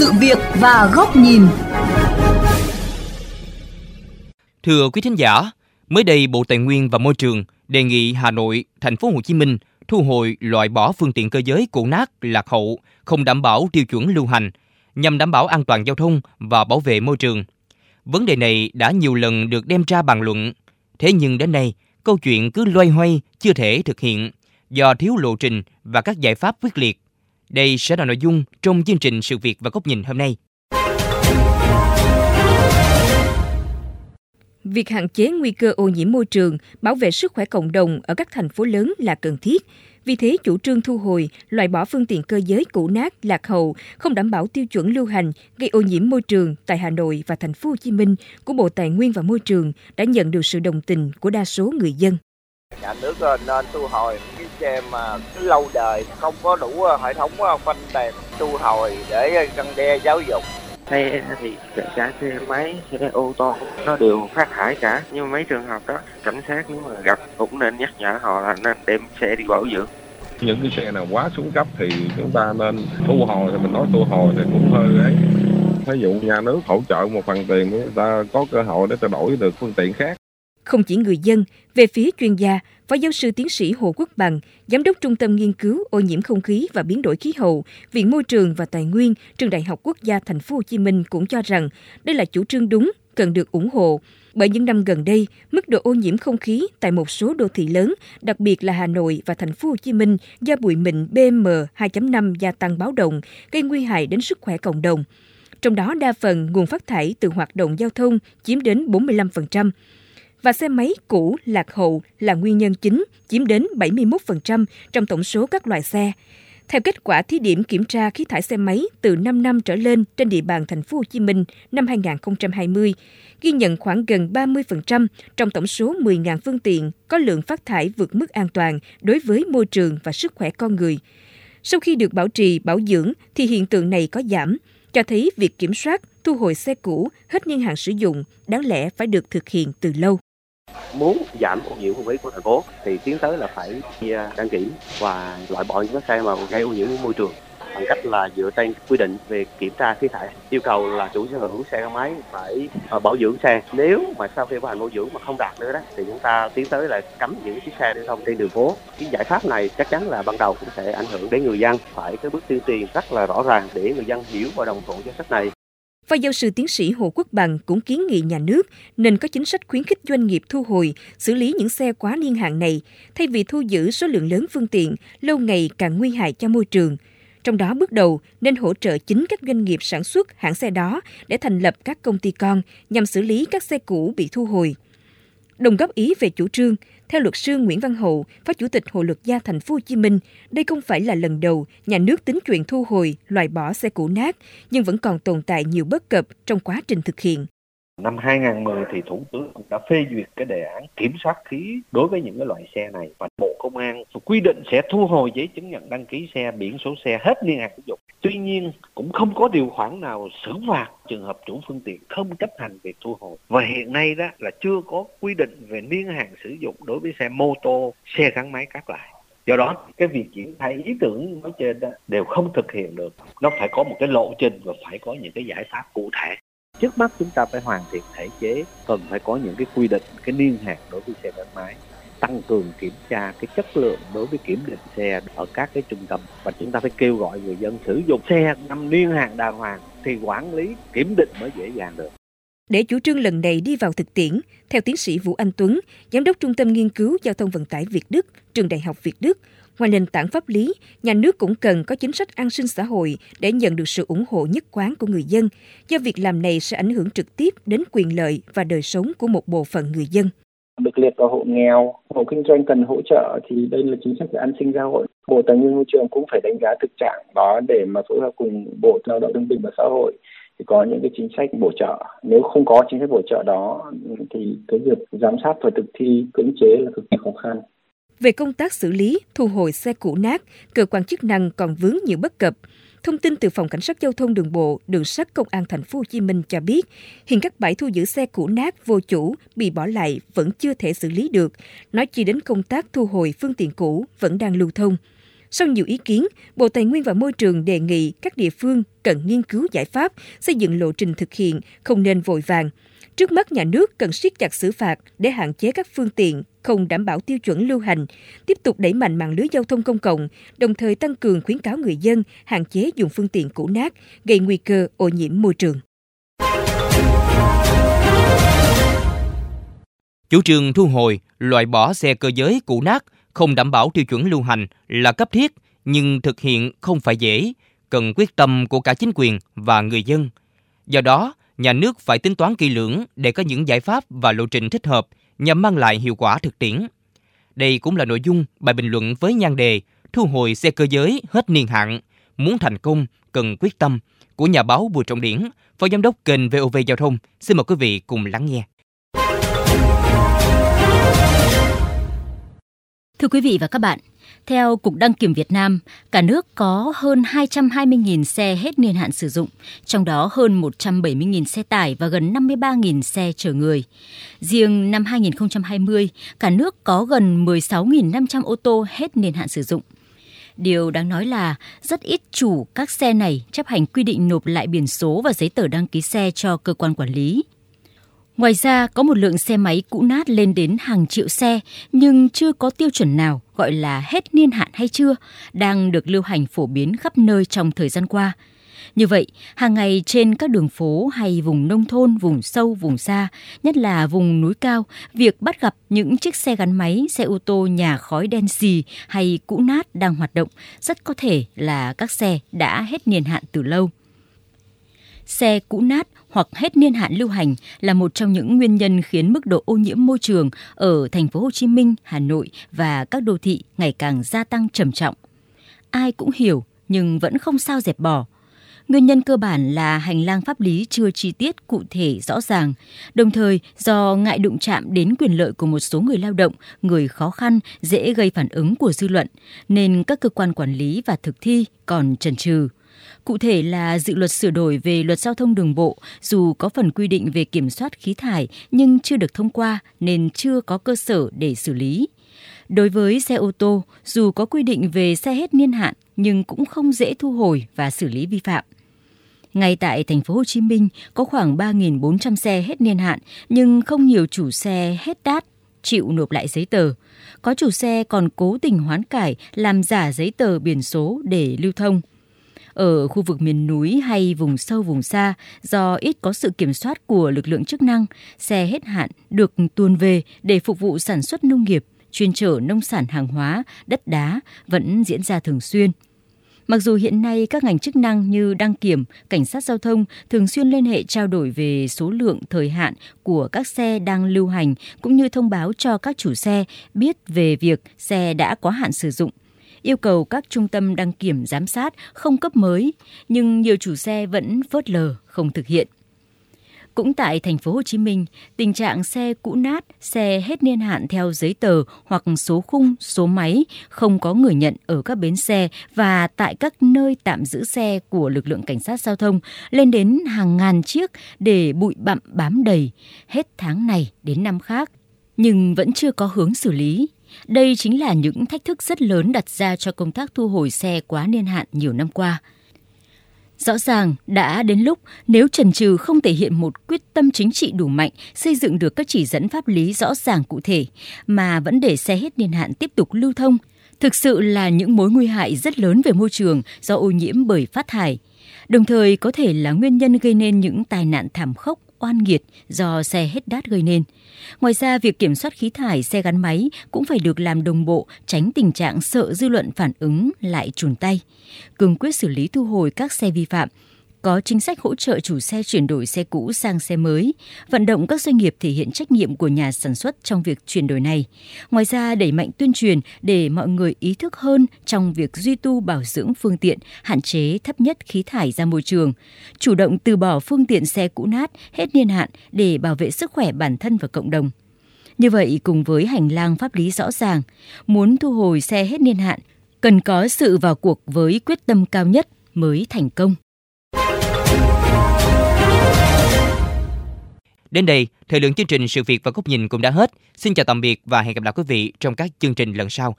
sự việc và góc nhìn. Thưa quý thính giả, mới đây Bộ Tài nguyên và Môi trường đề nghị Hà Nội, Thành phố Hồ Chí Minh thu hồi loại bỏ phương tiện cơ giới cũ nát, lạc hậu, không đảm bảo tiêu chuẩn lưu hành nhằm đảm bảo an toàn giao thông và bảo vệ môi trường. Vấn đề này đã nhiều lần được đem ra bàn luận, thế nhưng đến nay câu chuyện cứ loay hoay chưa thể thực hiện do thiếu lộ trình và các giải pháp quyết liệt. Đây sẽ là nội dung trong chương trình sự việc và góc nhìn hôm nay. Việc hạn chế nguy cơ ô nhiễm môi trường, bảo vệ sức khỏe cộng đồng ở các thành phố lớn là cần thiết. Vì thế, chủ trương thu hồi, loại bỏ phương tiện cơ giới cũ nát, lạc hậu, không đảm bảo tiêu chuẩn lưu hành, gây ô nhiễm môi trường tại Hà Nội và thành phố Hồ Chí Minh của Bộ Tài nguyên và Môi trường đã nhận được sự đồng tình của đa số người dân. Nhà nước ờ, nên thu hồi cái xe mà cứ lâu đời không có đủ ờ, hệ thống ờ, phanh đèn thu hồi để răng đe giáo dục. Xe thì kể cả xe máy xe ô tô nó đều phát thải cả. Nhưng mấy trường hợp đó cảnh sát nếu mà gặp cũng nên nhắc nhở họ là nên đem xe đi bảo dưỡng. Những cái xe nào quá xuống cấp thì chúng ta nên thu hồi thì mình nói thu hồi thì cũng hơi ấy. Ví dụ nhà nước hỗ trợ một phần tiền người ta có cơ hội để ta đổi được phương tiện khác không chỉ người dân, về phía chuyên gia, Phó giáo sư tiến sĩ Hồ Quốc Bằng, Giám đốc Trung tâm Nghiên cứu ô nhiễm không khí và biến đổi khí hậu, Viện Môi trường và Tài nguyên, Trường Đại học Quốc gia Thành phố Hồ Chí Minh cũng cho rằng đây là chủ trương đúng, cần được ủng hộ. Bởi những năm gần đây, mức độ ô nhiễm không khí tại một số đô thị lớn, đặc biệt là Hà Nội và Thành phố Hồ Chí Minh do bụi mịn PM2.5 gia tăng báo động, gây nguy hại đến sức khỏe cộng đồng. Trong đó đa phần nguồn phát thải từ hoạt động giao thông chiếm đến 45%, và xe máy cũ, lạc hậu là nguyên nhân chính, chiếm đến 71% trong tổng số các loại xe. Theo kết quả thí điểm kiểm tra khí thải xe máy từ 5 năm trở lên trên địa bàn thành phố Hồ Chí Minh năm 2020, ghi nhận khoảng gần 30% trong tổng số 10.000 phương tiện có lượng phát thải vượt mức an toàn đối với môi trường và sức khỏe con người. Sau khi được bảo trì, bảo dưỡng thì hiện tượng này có giảm, cho thấy việc kiểm soát, thu hồi xe cũ hết niên hạn sử dụng đáng lẽ phải được thực hiện từ lâu muốn giảm ô nhiễm không khí của thành phố thì tiến tới là phải à, đăng kiểm và loại bỏ những cái xe mà gây ô nhiễm môi trường bằng cách là dựa trên quy định về kiểm tra khí thải, yêu cầu là chủ sở hữu xe gắn máy phải à, bảo dưỡng xe. Nếu mà sau khi hoàn bảo dưỡng mà không đạt nữa đó, thì chúng ta tiến tới là cấm những chiếc xe lưu thông trên đường phố. Cái giải pháp này chắc chắn là ban đầu cũng sẽ ảnh hưởng đến người dân phải cái bước tuyên truyền rất là rõ ràng để người dân hiểu và đồng thuận cho sách này. Phó giáo sư tiến sĩ Hồ Quốc Bằng cũng kiến nghị nhà nước nên có chính sách khuyến khích doanh nghiệp thu hồi, xử lý những xe quá niên hạn này, thay vì thu giữ số lượng lớn phương tiện, lâu ngày càng nguy hại cho môi trường. Trong đó bước đầu nên hỗ trợ chính các doanh nghiệp sản xuất hãng xe đó để thành lập các công ty con nhằm xử lý các xe cũ bị thu hồi. Đồng góp ý về chủ trương, theo luật sư Nguyễn Văn Hậu, Phó Chủ tịch Hội luật gia Thành phố Hồ Chí Minh, đây không phải là lần đầu nhà nước tính chuyện thu hồi, loại bỏ xe cũ nát, nhưng vẫn còn tồn tại nhiều bất cập trong quá trình thực hiện. Năm 2010 thì Thủ tướng cũng đã phê duyệt cái đề án kiểm soát khí đối với những cái loại xe này và Bộ Công an quy định sẽ thu hồi giấy chứng nhận đăng ký xe biển số xe hết niên hạn sử dụng. Tuy nhiên cũng không có điều khoản nào xử phạt trường hợp chủ phương tiện không chấp hành việc thu hồi. Và hiện nay đó là chưa có quy định về niên hạn sử dụng đối với xe mô tô, xe gắn máy các loại. Do đó cái việc triển khai ý tưởng nói trên đó đều không thực hiện được. Nó phải có một cái lộ trình và phải có những cái giải pháp cụ thể trước mắt chúng ta phải hoàn thiện thể chế cần phải có những cái quy định cái niên hạn đối với xe gắn máy tăng cường kiểm tra cái chất lượng đối với kiểm định xe ở các cái trung tâm. Và chúng ta phải kêu gọi người dân sử dụng xe năm niên hàng đàng hoàng thì quản lý kiểm định mới dễ dàng được. Để chủ trương lần này đi vào thực tiễn, theo tiến sĩ Vũ Anh Tuấn, Giám đốc Trung tâm Nghiên cứu Giao thông Vận tải Việt Đức, Trường Đại học Việt Đức, ngoài nền tảng pháp lý, nhà nước cũng cần có chính sách an sinh xã hội để nhận được sự ủng hộ nhất quán của người dân, do việc làm này sẽ ảnh hưởng trực tiếp đến quyền lợi và đời sống của một bộ phận người dân được liệt vào hộ nghèo, hộ kinh doanh cần hỗ trợ thì đây là chính sách về an sinh xã hội. Bộ Tài nguyên Môi trường cũng phải đánh giá thực trạng đó để mà phối hợp cùng Bộ Lao động Thương binh và Xã hội thì có những cái chính sách bổ trợ. Nếu không có chính sách bổ trợ đó thì cái việc giám sát và thực thi cưỡng chế là cực kỳ khó khăn. Về công tác xử lý, thu hồi xe cũ nát, cơ quan chức năng còn vướng nhiều bất cập. Thông tin từ Phòng Cảnh sát Giao thông Đường bộ, Đường sắt Công an Thành phố Hồ Chí Minh cho biết, hiện các bãi thu giữ xe cũ nát vô chủ bị bỏ lại vẫn chưa thể xử lý được, nói chi đến công tác thu hồi phương tiện cũ vẫn đang lưu thông. Sau nhiều ý kiến, Bộ Tài nguyên và Môi trường đề nghị các địa phương cần nghiên cứu giải pháp, xây dựng lộ trình thực hiện, không nên vội vàng. Trước mắt nhà nước cần siết chặt xử phạt để hạn chế các phương tiện không đảm bảo tiêu chuẩn lưu hành, tiếp tục đẩy mạnh mạng lưới giao thông công cộng, đồng thời tăng cường khuyến cáo người dân hạn chế dùng phương tiện cũ nát, gây nguy cơ ô nhiễm môi trường. Chủ trương thu hồi, loại bỏ xe cơ giới cũ nát không đảm bảo tiêu chuẩn lưu hành là cấp thiết, nhưng thực hiện không phải dễ, cần quyết tâm của cả chính quyền và người dân. Do đó, nhà nước phải tính toán kỹ lưỡng để có những giải pháp và lộ trình thích hợp nhằm mang lại hiệu quả thực tiễn. Đây cũng là nội dung bài bình luận với nhan đề Thu hồi xe cơ giới hết niên hạn, muốn thành công cần quyết tâm của nhà báo Bùi Trọng Điển, Phó Giám đốc kênh VOV Giao thông. Xin mời quý vị cùng lắng nghe. Thưa quý vị và các bạn, theo Cục Đăng kiểm Việt Nam, cả nước có hơn 220.000 xe hết niên hạn sử dụng, trong đó hơn 170.000 xe tải và gần 53.000 xe chở người. Riêng năm 2020, cả nước có gần 16.500 ô tô hết niên hạn sử dụng. Điều đáng nói là rất ít chủ các xe này chấp hành quy định nộp lại biển số và giấy tờ đăng ký xe cho cơ quan quản lý. Ngoài ra, có một lượng xe máy cũ nát lên đến hàng triệu xe nhưng chưa có tiêu chuẩn nào gọi là hết niên hạn hay chưa đang được lưu hành phổ biến khắp nơi trong thời gian qua. Như vậy, hàng ngày trên các đường phố hay vùng nông thôn, vùng sâu, vùng xa, nhất là vùng núi cao, việc bắt gặp những chiếc xe gắn máy, xe ô tô nhà khói đen xì hay cũ nát đang hoạt động rất có thể là các xe đã hết niên hạn từ lâu. Xe cũ nát hoặc hết niên hạn lưu hành là một trong những nguyên nhân khiến mức độ ô nhiễm môi trường ở thành phố Hồ Chí Minh, Hà Nội và các đô thị ngày càng gia tăng trầm trọng. Ai cũng hiểu nhưng vẫn không sao dẹp bỏ. Nguyên nhân cơ bản là hành lang pháp lý chưa chi tiết cụ thể rõ ràng, đồng thời do ngại đụng chạm đến quyền lợi của một số người lao động, người khó khăn dễ gây phản ứng của dư luận, nên các cơ quan quản lý và thực thi còn chần chừ. Cụ thể là dự luật sửa đổi về luật giao thông đường bộ, dù có phần quy định về kiểm soát khí thải nhưng chưa được thông qua nên chưa có cơ sở để xử lý. Đối với xe ô tô, dù có quy định về xe hết niên hạn nhưng cũng không dễ thu hồi và xử lý vi phạm. Ngay tại thành phố Hồ Chí Minh có khoảng 3.400 xe hết niên hạn nhưng không nhiều chủ xe hết đát chịu nộp lại giấy tờ. Có chủ xe còn cố tình hoán cải làm giả giấy tờ biển số để lưu thông. Ở khu vực miền núi hay vùng sâu vùng xa, do ít có sự kiểm soát của lực lượng chức năng, xe hết hạn được tuôn về để phục vụ sản xuất nông nghiệp, chuyên chở nông sản hàng hóa, đất đá vẫn diễn ra thường xuyên. Mặc dù hiện nay các ngành chức năng như đăng kiểm, cảnh sát giao thông thường xuyên liên hệ trao đổi về số lượng thời hạn của các xe đang lưu hành cũng như thông báo cho các chủ xe biết về việc xe đã quá hạn sử dụng yêu cầu các trung tâm đăng kiểm giám sát không cấp mới, nhưng nhiều chủ xe vẫn phớt lờ không thực hiện. Cũng tại thành phố Hồ Chí Minh, tình trạng xe cũ nát, xe hết niên hạn theo giấy tờ hoặc số khung, số máy không có người nhận ở các bến xe và tại các nơi tạm giữ xe của lực lượng cảnh sát giao thông lên đến hàng ngàn chiếc để bụi bặm bám đầy hết tháng này đến năm khác, nhưng vẫn chưa có hướng xử lý. Đây chính là những thách thức rất lớn đặt ra cho công tác thu hồi xe quá niên hạn nhiều năm qua. Rõ ràng đã đến lúc nếu Trần Trừ không thể hiện một quyết tâm chính trị đủ mạnh, xây dựng được các chỉ dẫn pháp lý rõ ràng cụ thể, mà vẫn để xe hết niên hạn tiếp tục lưu thông, thực sự là những mối nguy hại rất lớn về môi trường do ô nhiễm bởi phát thải, đồng thời có thể là nguyên nhân gây nên những tai nạn thảm khốc oan nghiệt do xe hết đát gây nên. Ngoài ra, việc kiểm soát khí thải xe gắn máy cũng phải được làm đồng bộ, tránh tình trạng sợ dư luận phản ứng lại chùn tay. Cương quyết xử lý thu hồi các xe vi phạm, có chính sách hỗ trợ chủ xe chuyển đổi xe cũ sang xe mới, vận động các doanh nghiệp thể hiện trách nhiệm của nhà sản xuất trong việc chuyển đổi này. Ngoài ra, đẩy mạnh tuyên truyền để mọi người ý thức hơn trong việc duy tu bảo dưỡng phương tiện, hạn chế thấp nhất khí thải ra môi trường, chủ động từ bỏ phương tiện xe cũ nát, hết niên hạn để bảo vệ sức khỏe bản thân và cộng đồng. Như vậy, cùng với hành lang pháp lý rõ ràng, muốn thu hồi xe hết niên hạn, cần có sự vào cuộc với quyết tâm cao nhất mới thành công. Đến đây, thời lượng chương trình Sự việc và góc nhìn cũng đã hết. Xin chào tạm biệt và hẹn gặp lại quý vị trong các chương trình lần sau.